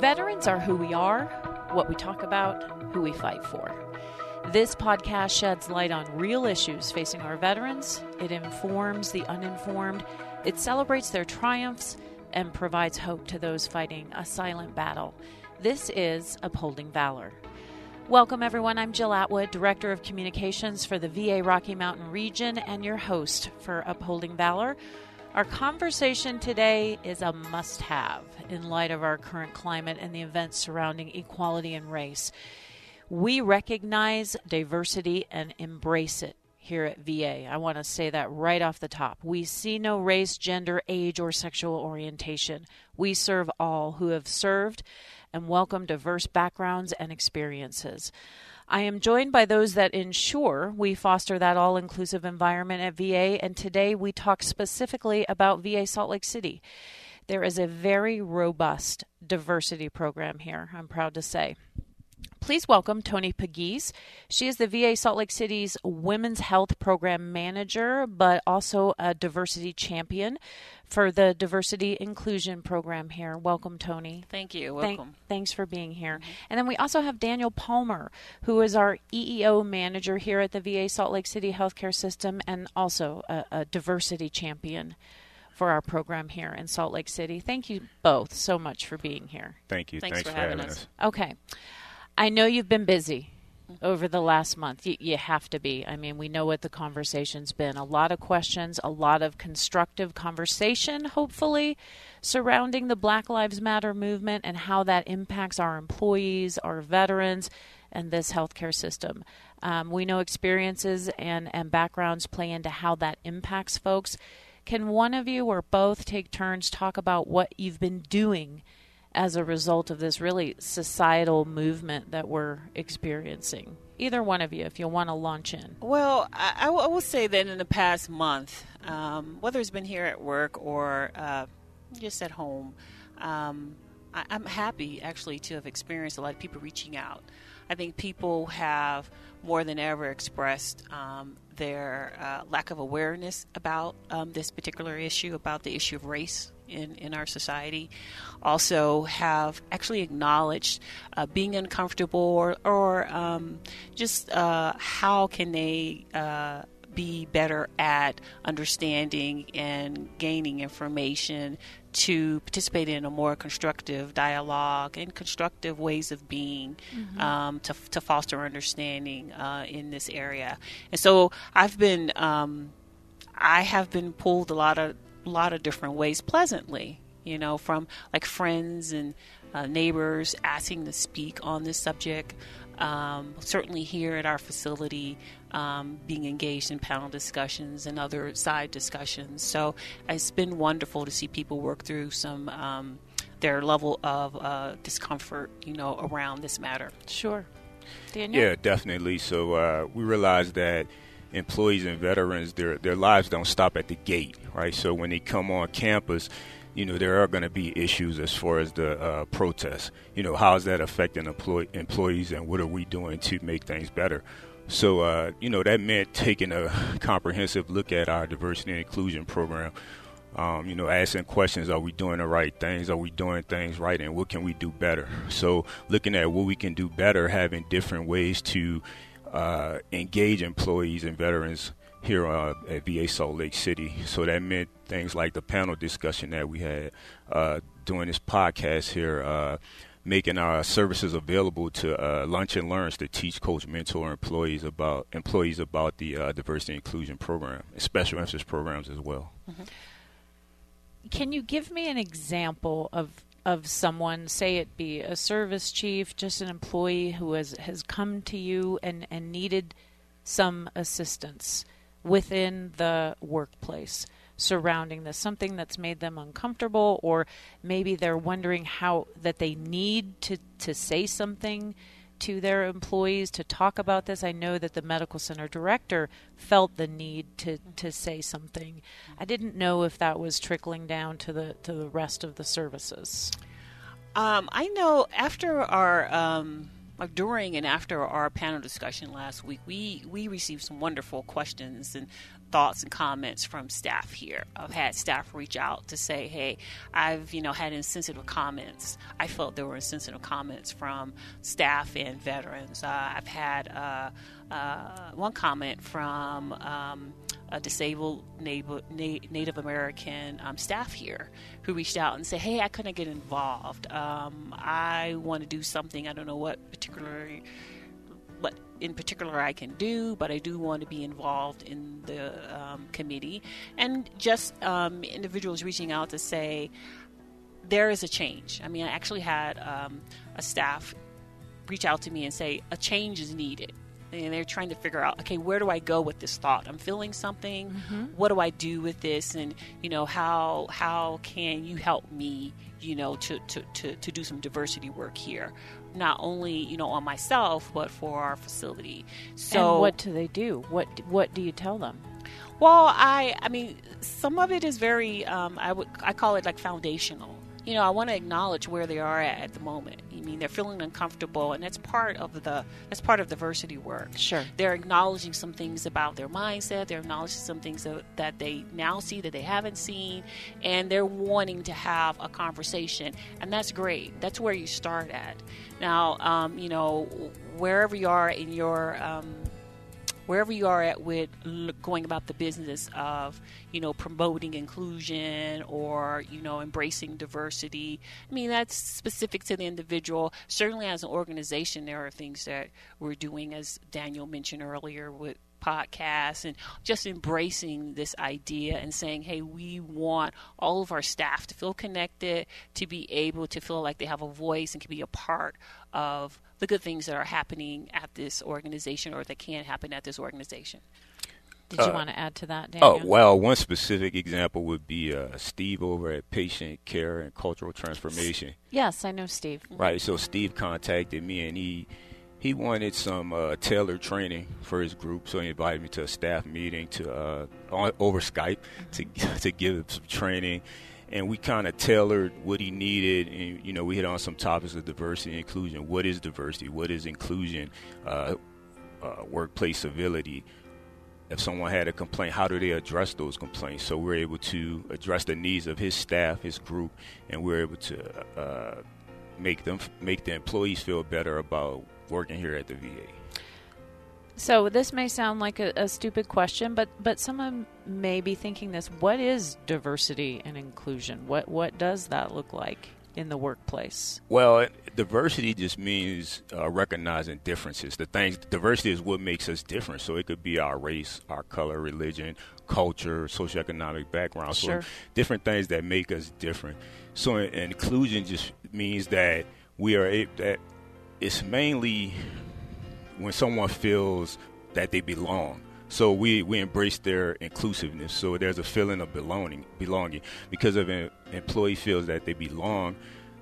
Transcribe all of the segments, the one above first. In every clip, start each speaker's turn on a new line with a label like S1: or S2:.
S1: Veterans are who we are, what we talk about, who we fight for. This podcast sheds light on real issues facing our veterans. It informs the uninformed. It celebrates their triumphs and provides hope to those fighting a silent battle. This is Upholding Valor. Welcome, everyone. I'm Jill Atwood, Director of Communications for the VA Rocky Mountain region, and your host for Upholding Valor. Our conversation today is a must have in light of our current climate and the events surrounding equality and race. We recognize diversity and embrace it here at VA. I want to say that right off the top. We see no race, gender, age, or sexual orientation. We serve all who have served and welcome diverse backgrounds and experiences. I am joined by those that ensure we foster that all inclusive environment at VA, and today we talk specifically about VA Salt Lake City. There is a very robust diversity program here, I'm proud to say. Please welcome Tony Pegues. She is the VA Salt Lake City's Women's Health Program Manager, but also a diversity champion for the Diversity Inclusion Program here. Welcome, Tony.
S2: Thank you. Welcome.
S1: Thank, thanks for being here. Mm-hmm. And then we also have Daniel Palmer, who is our EEO manager here at the VA Salt Lake City Healthcare System and also a, a diversity champion for our program here in Salt Lake City. Thank you both so much for being here.
S3: Thank you.
S2: Thanks,
S3: Thanks
S2: for, for, having, us. us.
S1: Okay. I know you've been busy over the last month. You, you, have to be. I mean, we know what the conversation's been. A lot of questions, a lot of constructive conversation, hopefully, surrounding the Black Lives Matter movement and how that impacts our employees, our veterans, and this healthcare system. Um, we know experiences and, and backgrounds play into how that impacts folks. Can one of you or both take turns talk about what you've been doing? As a result of this really societal movement that we're experiencing? Either one of you, if you want to launch in.
S2: Well, I, I will say that in the past month, um, whether it's been here at work or uh, just at home, um, I, I'm happy actually to have experienced a lot of people reaching out. I think people have more than ever expressed um, their uh, lack of awareness about um, this particular issue, about the issue of race in, in our society. Also, have actually acknowledged uh, being uncomfortable or, or um, just uh, how can they uh, be better at understanding and gaining information to participate in a more constructive dialogue and constructive ways of being mm-hmm. um, to, to foster understanding uh, in this area. And so I've been. Um, I have been pulled a lot of lot of different ways pleasantly you know from like friends and uh, neighbors asking to speak on this subject um, certainly here at our facility um, being engaged in panel discussions and other side discussions. So it's been wonderful to see people work through some um, their level of uh, discomfort you know around this matter.
S1: Sure. Daniel?
S3: yeah definitely. So uh, we realize that employees and veterans, their their lives don't stop at the gate, right? So when they come on campus, you know there are going to be issues as far as the uh, protests. You know, how is that affecting employ- employees, and what are we doing to make things better? So uh, you know that meant taking a comprehensive look at our diversity and inclusion program. Um, you know, asking questions: Are we doing the right things? Are we doing things right? And what can we do better? So, looking at what we can do better, having different ways to uh, engage employees and veterans here uh, at VA Salt Lake City. So that meant things like the panel discussion that we had uh, doing this podcast here, uh, making our services available to uh, lunch and learns to teach, coach, mentor employees about employees about the uh, diversity inclusion program, and special emphasis programs as well. Mm-hmm.
S1: Can you give me an example of of someone, say it be a service chief, just an employee who has, has come to you and, and needed some assistance within the workplace surrounding this, something that's made them uncomfortable, or maybe they're wondering how that they need to, to say something to their employees to talk about this. I know that the medical center director felt the need to, to say something. I didn't know if that was trickling down to the to the rest of the services.
S2: Um, I know after our um, during and after our panel discussion last week, we we received some wonderful questions and thoughts and comments from staff here. I've had staff reach out to say, "Hey, I've you know had insensitive comments. I felt there were insensitive comments from staff and veterans. Uh, I've had uh, uh, one comment from." Um, a disabled Native, Native American um, staff here who reached out and said, "Hey, I couldn't get involved. Um, I want to do something. I don't know what particularly, what in particular I can do, but I do want to be involved in the um, committee." And just um, individuals reaching out to say, "There is a change." I mean, I actually had um, a staff reach out to me and say, "A change is needed." And they're trying to figure out okay where do i go with this thought? I'm feeling something. Mm-hmm. what do i do with this? And you know how how can you help me you know to, to, to, to do some diversity work here? Not only you know on myself but for our facility.
S1: So and what do they do? What what do you tell them?
S2: Well i i mean some of it is very um, i would i call it like foundational you know, I want to acknowledge where they are at at the moment. I mean, they're feeling uncomfortable, and that's part of the that's part of diversity work.
S1: Sure,
S2: they're acknowledging some things about their mindset. They're acknowledging some things that, that they now see that they haven't seen, and they're wanting to have a conversation, and that's great. That's where you start at. Now, um, you know, wherever you are in your um, wherever you are at with going about the business of you know promoting inclusion or you know embracing diversity i mean that's specific to the individual. Certainly as an organization there are things that we're doing as daniel mentioned earlier with podcasts and just embracing this idea and saying, hey, we want all of our staff to feel connected, to be able to feel like they have a voice and can be a part of the good things that are happening at this organization or that can happen at this organization.
S1: Did you uh, want to add to that, Daniel?
S3: Oh, well, one specific example would be uh, Steve over at Patient Care and Cultural Transformation.
S1: Yes, I know Steve.
S3: Right, so Steve contacted me and he he wanted some uh, tailored training for his group, so he invited me to a staff meeting to uh, on, over Skype to to give him some training and we kind of tailored what he needed. And you know, we hit on some topics of diversity and inclusion. What is diversity? What is inclusion? Uh, uh, workplace civility. If someone had a complaint, how do they address those complaints? So we're able to address the needs of his staff, his group, and we're able to uh, make them make the employees feel better about working here at the VA.
S1: So this may sound like a, a, stupid question, but but someone may be thinking this: What is diversity and inclusion? What what does that look like in the workplace?
S3: Well, diversity just means uh, recognizing differences. The things diversity is what makes us different. So it could be our race, our color, religion, culture, socioeconomic background.
S1: Sure.
S3: So different things that make us different. So inclusion just means that we are that it's mainly when someone feels that they belong. So we, we embrace their inclusiveness. So there's a feeling of belonging, belonging. Because if an employee feels that they belong,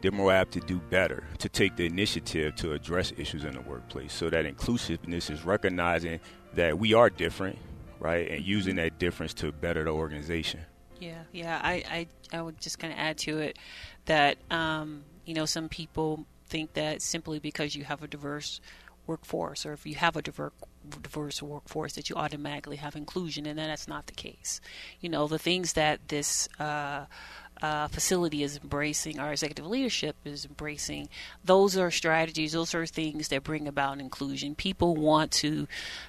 S3: they're more apt to do better, to take the initiative to address issues in the workplace. So that inclusiveness is recognizing that we are different, right, and using that difference to better the organization.
S2: Yeah, yeah. I, I, I would just kind of add to it that, um, you know, some people think that simply because you have a diverse workforce or if you have a diverse diverse workforce that you automatically have inclusion and that's not the case. You know the things that this uh, uh, facility is embracing our executive leadership is embracing those are strategies those are things that bring about inclusion. People want to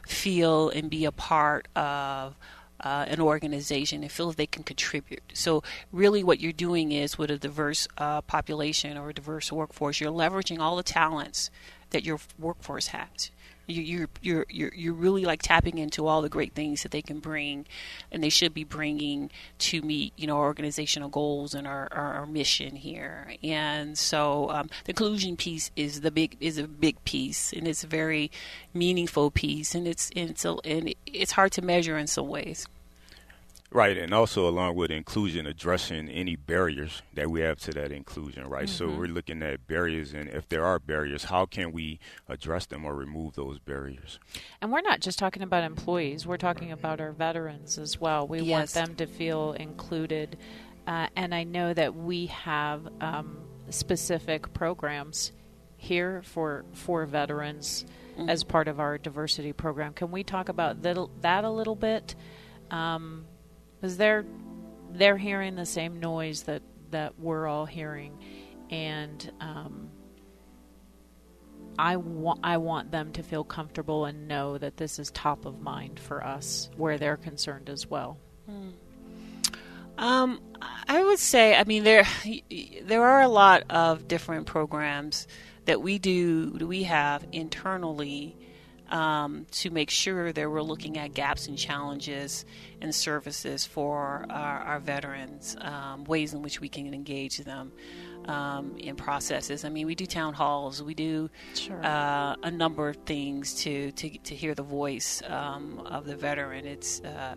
S2: feel and be a part of uh, an organization and feel they can contribute. So, really, what you're doing is with a diverse uh, population or a diverse workforce, you're leveraging all the talents that your workforce has. You, you're you're you're you're really like tapping into all the great things that they can bring, and they should be bringing to meet you know our organizational goals and our, our, our mission here. And so um, the inclusion piece is the big is a big piece, and it's a very meaningful piece, and it's and a, and it's hard to measure in some ways.
S3: Right, and also along with inclusion, addressing any barriers that we have to that inclusion, right? Mm-hmm. So we're looking at barriers, and if there are barriers, how can we address them or remove those barriers?
S1: And we're not just talking about employees, we're talking about our veterans as well. We yes. want them to feel included, uh, and I know that we have um, specific programs here for for veterans
S2: Mm-hmm.
S1: as part of our diversity program. Can we talk about that, that a little bit? Um, because they're they're hearing the same noise that that we're all hearing, and um, I want I want them to feel comfortable and know that this is top of mind for us, where they're concerned as well.
S2: Um, I would say, I mean, there there are a lot of different programs that we do, we have internally um, to make sure that we're looking at gaps and challenges and services for our, our veterans, um, ways in which we can engage them um, in processes. I mean, we do town halls, we do
S1: Sure.
S2: uh, a number of things to, to, to hear the voice um, of the veteran. It's uh,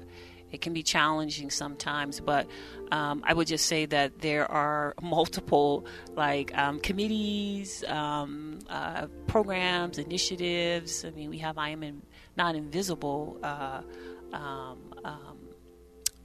S2: it can be challenging sometimes, but um, I would just say that there are multiple like um, committees, um, uh, programs, initiatives. I mean, we have I am in, not invisible. Uh, um, um,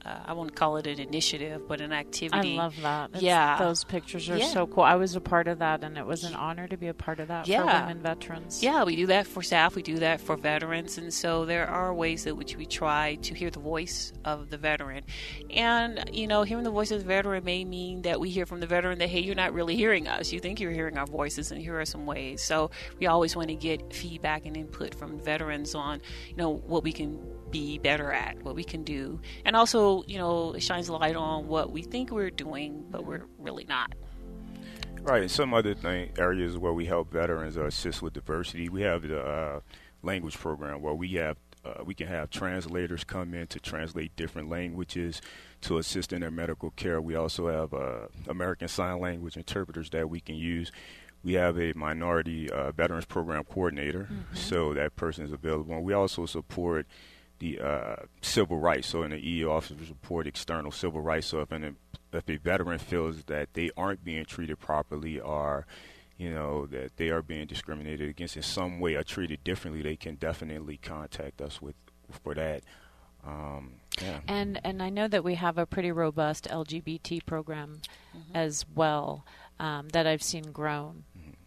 S2: uh, I won't call it an initiative, but an activity.
S1: I love that. It's-
S2: Yeah.
S1: those pictures are
S2: Yeah.
S1: so cool. I was a part of that, and it was an honor to be a part of that for women veterans.
S2: Yeah, we do that for staff. We do that for veterans, and so there are ways in which we try to hear the voice of the veteran. And you know, hearing the voice of the veteran may mean that we hear from the veteran that hey, you're not really hearing us. You think you're hearing our voices, and here are some ways. So we always want to get feedback and input from veterans on you know what we can be better at, what we can do, and also you know it shines a light on what we think we're doing, but we're really not.
S3: Right, and some other thing, areas where we help veterans or assist with diversity, we have the uh, language program where we have uh, we can have translators come in to translate different languages to assist in their medical care. We also have uh, American Sign Language interpreters that we can use. We have a minority uh, veterans program coordinator, so that person is available. And we also support the uh, civil rights. So, in the EE officers report external civil rights. So, if an if a veteran feels that they aren't being treated properly or you know that they are being discriminated against in some way or treated differently, they can definitely contact us with for that. Um, yeah.
S1: And and I know that we have a pretty robust LGBT program
S2: Mm-hmm.
S1: as well um, that I've seen grown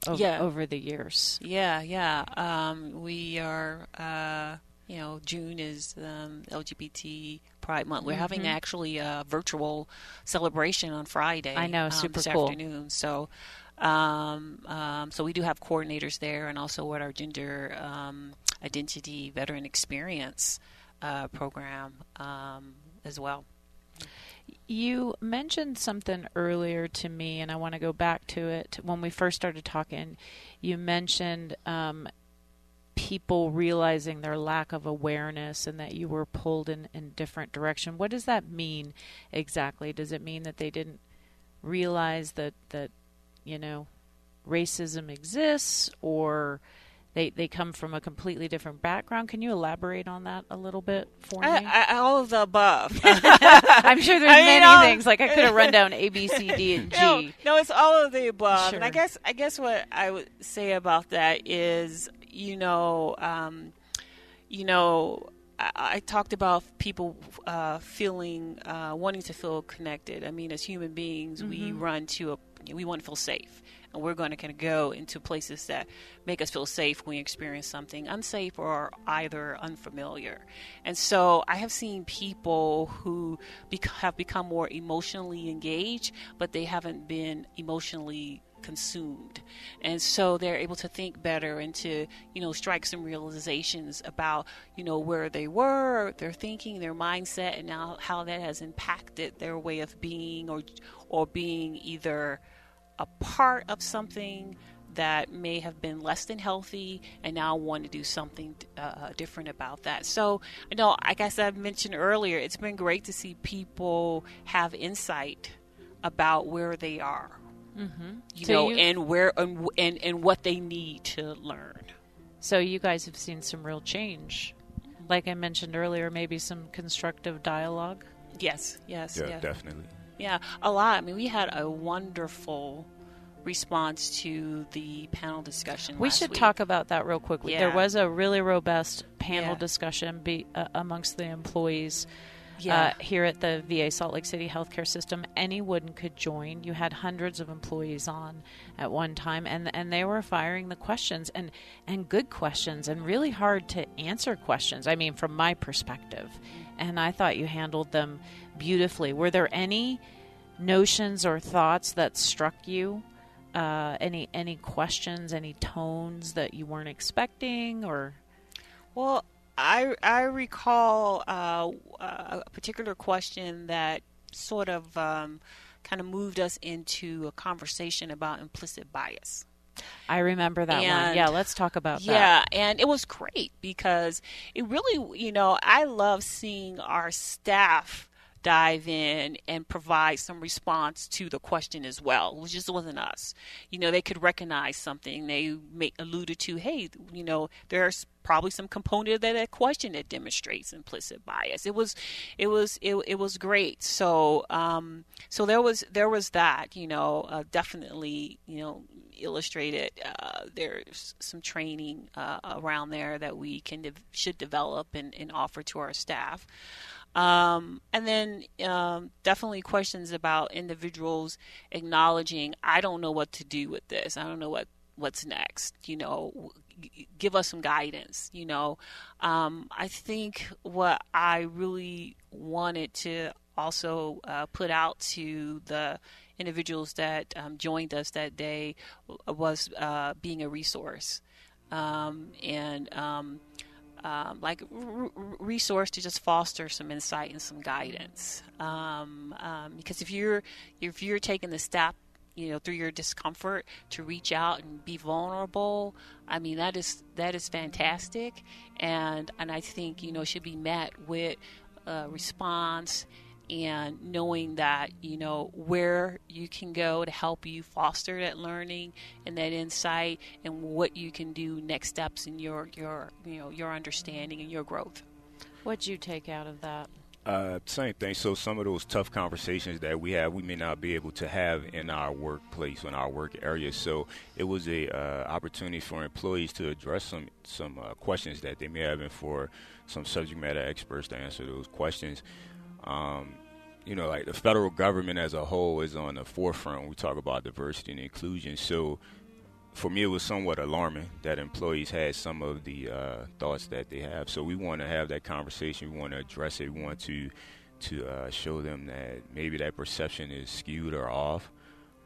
S1: o-
S2: Yeah.
S1: over the years.
S2: Yeah, yeah. Um, we are, uh, you know, June is um, LGBT Pride Month. We're having actually a virtual celebration on Friday.
S1: I know,
S2: um,
S1: super
S2: this
S1: cool.
S2: afternoon. So, um, um, so we do have coordinators there, and also what our gender um, identity veteran experience uh, program um, as well.
S1: You mentioned something earlier to me, and I want to go back to it. When we first started talking, you mentioned um, people realizing their lack of awareness and that you were pulled in in different direction. What does that mean exactly? Does it mean that they didn't realize that that you know racism exists, or they they come from a completely different background? Can you elaborate on that a little bit for me?
S2: I, I, all of the above.
S1: I'm sure there's
S2: I mean,
S1: many
S2: um,
S1: things. Like I could have run down A, B, C, D, and G.
S2: No, no, it's all of the above. And I guess I guess what I would say about that is, you know, um, you know, I, I talked about people uh, feeling uh, wanting to feel connected. I mean, as human beings, we run to a we want to feel safe. And we're going to kind of go into places that make us feel safe when we experience something unsafe or either unfamiliar. And so I have seen people who bec- have become more emotionally engaged, but they haven't been emotionally consumed and so they're able to think better and to you know strike some realizations about you know where they were their thinking their mindset and now how that has impacted their way of being or or being either a part of something that may have been less than healthy and now want to do something uh, different about that. So, you know, like I said, I mentioned earlier, it's been great to see people have insight about where they are, mm-hmm. you
S1: So
S2: know,
S1: you-
S2: and where and, and and what they need to learn.
S1: So you guys have seen some real change. Like I mentioned earlier, maybe some constructive dialogue.
S2: Yes, yes,
S3: yeah,
S2: yeah.
S3: definitely.
S2: Yeah, a lot. I mean, we had a wonderful response to the panel discussion.
S1: We
S2: last
S1: should
S2: week.
S1: talk about that real quickly. There was a really robust panel
S2: Yeah.
S1: discussion be, uh, amongst the employees
S2: Yeah.
S1: uh, here at the VA Salt Lake City healthcare system. Anyone could join. You had hundreds of employees on at one time, and and they were firing the questions and and good questions and really hard to answer questions. I mean, from my perspective, and I thought you handled them beautifully. Were there any notions or thoughts that struck you? Uh, any any questions, any tones that you weren't expecting, or
S2: Well, I I recall uh, a particular question that sort of um, kind of moved us into a conversation about implicit bias.
S1: I remember that one. Yeah, let's talk about that.
S2: Yeah, and it was great because it really, you know, I love seeing our staff dive in and provide some response to the question as well, which just wasn't us. You know, they could recognize something. They make alluded to, hey, you know, there's probably some component of that, that question that demonstrates implicit bias. It was, it was, it, it was great. So, um, so there was there was that. You know, uh, definitely, you know, illustrated. Uh, there's some training uh, around there that we can should develop and, and offer to our staff. Um, and then um, definitely questions about individuals acknowledging, I don't know what to do with this. I don't know what what's next. You know, give us some guidance. You know, um, I think what I really wanted to also uh, put out to the individuals that um, joined us that day was uh, being a resource um, and um, like r- resource to just foster some insight and some guidance. Um, um, because if you're if you're taking the step, you know, through your discomfort to reach out and be vulnerable, I mean that is that is fantastic, and and I think you know should be met with a response and knowing that you know where you can go to help you foster that learning and that insight and what you can do next steps in your your you know your understanding and your growth
S1: What'd you take out of that?
S3: Uh, same thing. So some of those tough conversations that we have, we may not be able to have in our workplace, or in our work area. So it was a uh, opportunity for employees to address some some uh, questions that they may have, and for some subject matter experts to answer those questions. Um, you know, like the federal government as a whole is on the forefront when we talk about diversity and inclusion. So for me, it was somewhat alarming that employees had some of the uh, thoughts that they have. So we want to have that conversation. We want to address it. We want to to uh, show them that maybe that perception is skewed or off.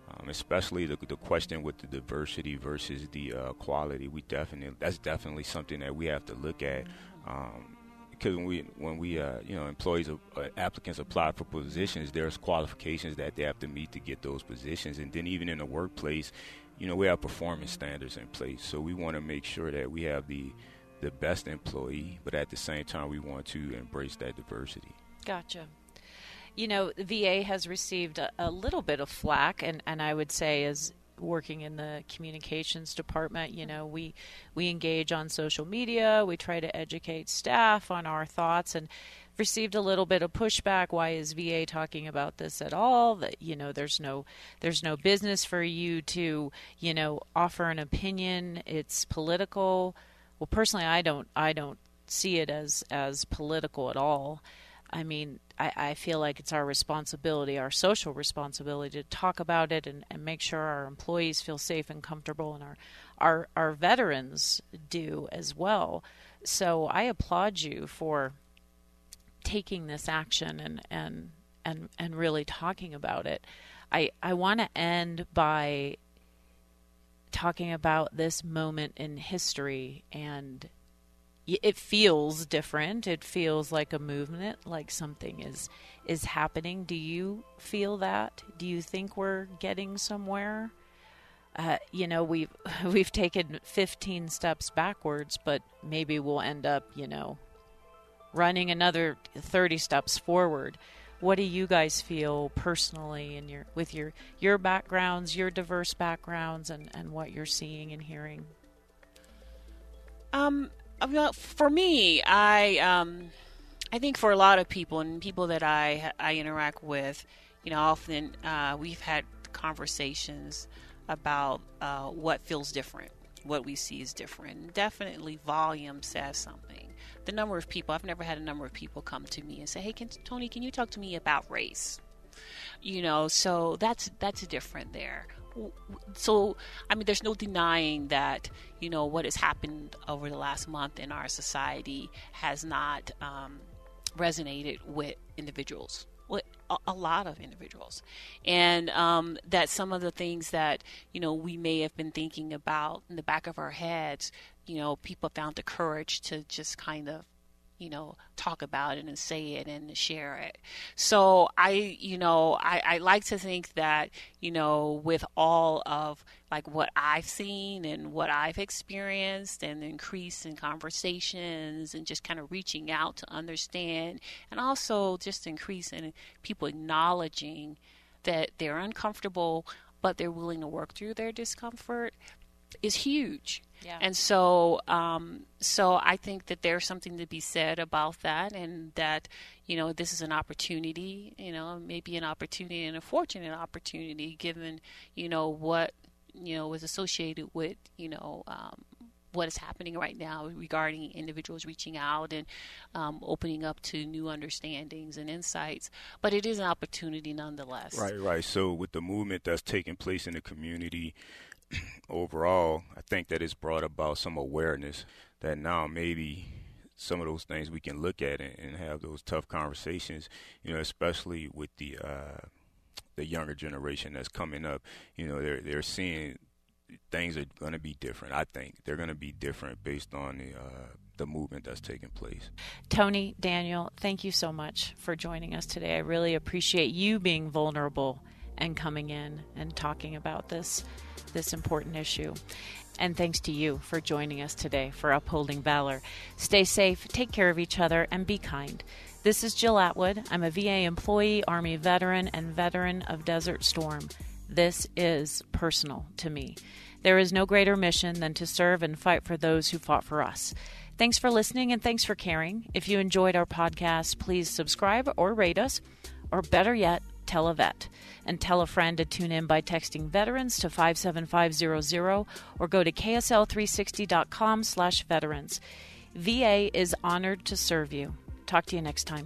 S3: Um, especially the, the question with the diversity versus the uh, quality. We definitely that's definitely something that we have to look at. Um, because when we when we uh, you know employees uh, applicants apply for positions, there's qualifications that they have to meet to get those positions, and then even in the workplace, you know we have performance standards in place. So we want to make sure that we have the the best employee, but at the same time we want to embrace that diversity.
S1: Gotcha. You know, VA has received a, a little bit of flack, and, and I would say as working in the communications department, you know, we we engage on social media, we try to educate staff on our thoughts, and received a little bit of pushback. Why is VA talking about this at all? That you know, there's no there's no business for you to you know offer an opinion. It's political. Well, personally, I don't I don't see it as as political at all. I mean, I, I feel like it's our responsibility, our social responsibility, to talk about it and, and make sure our employees feel safe and comfortable, and our, our our veterans do as well. So I applaud you for taking this action and and and and really talking about it. I I want to end by talking about this moment in history and it feels different. It feels like a movement like something is is happening. Do you feel that? Do you think we're getting somewhere? Uh, you know we've we've taken 15 steps backwards but maybe we'll end up you know running another 30 steps forward. What do you guys feel personally in your with your your backgrounds your diverse backgrounds and and what you're seeing and hearing?
S2: Um, well, for me, I um, I think for a lot of people and people that I I interact with, you know, often uh, we've had conversations about uh, what feels different, what we see is different. Definitely, volume says something. the number of people, I've never had a number of people come to me and say, "Hey, can, Tony, can you talk to me about race?" You know, so that's that's different there. So, I mean, there's no denying that you know what has happened over the last month in our society has not um, resonated with individuals with a, lot of individuals, and um, that some of the things that you know we may have been thinking about in the back of our heads, you know, people found the courage to just kind of you know talk about it and say it and share it. So i you know I, I like to think that you know with all of like what i've seen and what i've experienced and the increase in conversations and just kind of reaching out to understand and also just increase in people acknowledging that they're uncomfortable but they're willing to work through their discomfort is huge
S1: yeah.
S2: And so, um, so I think that there's something to be said about that, and that you know this is an opportunity, you know, maybe an opportunity and a fortunate opportunity, given you know what you know was associated with you know um, what is happening right now regarding individuals reaching out and um, opening up to new understandings and insights. But it is an opportunity nonetheless.
S3: Right, right. So with the movement that's taking place in the community, overall, I think that it's brought about some awareness that now maybe some of those things we can look at and, and have those tough conversations. You know, especially with the uh, the younger generation that's coming up. You know, they're they're seeing things are going to be different. I think they're going to be different based on the uh, the movement that's taking place.
S1: Tony, Daniel, thank you so much for joining us today. I really appreciate you being vulnerable and coming in and talking about this this important issue. And thanks to you for joining us today for Upholding Valor. Stay safe, take care of each other, and be kind. This is Jill Atwood. I'm a VA employee, Army veteran, and veteran of Desert Storm. This is personal to me. There is no greater mission than to serve and fight for those who fought for us. Thanks for listening and thanks for caring. If you enjoyed our podcast, please subscribe or rate us, or better yet, tell a vet. And tell a friend to tune in by texting veterans to 57500 or go to ksl360.com slash veterans. VA is honored to serve you. Talk to you next time.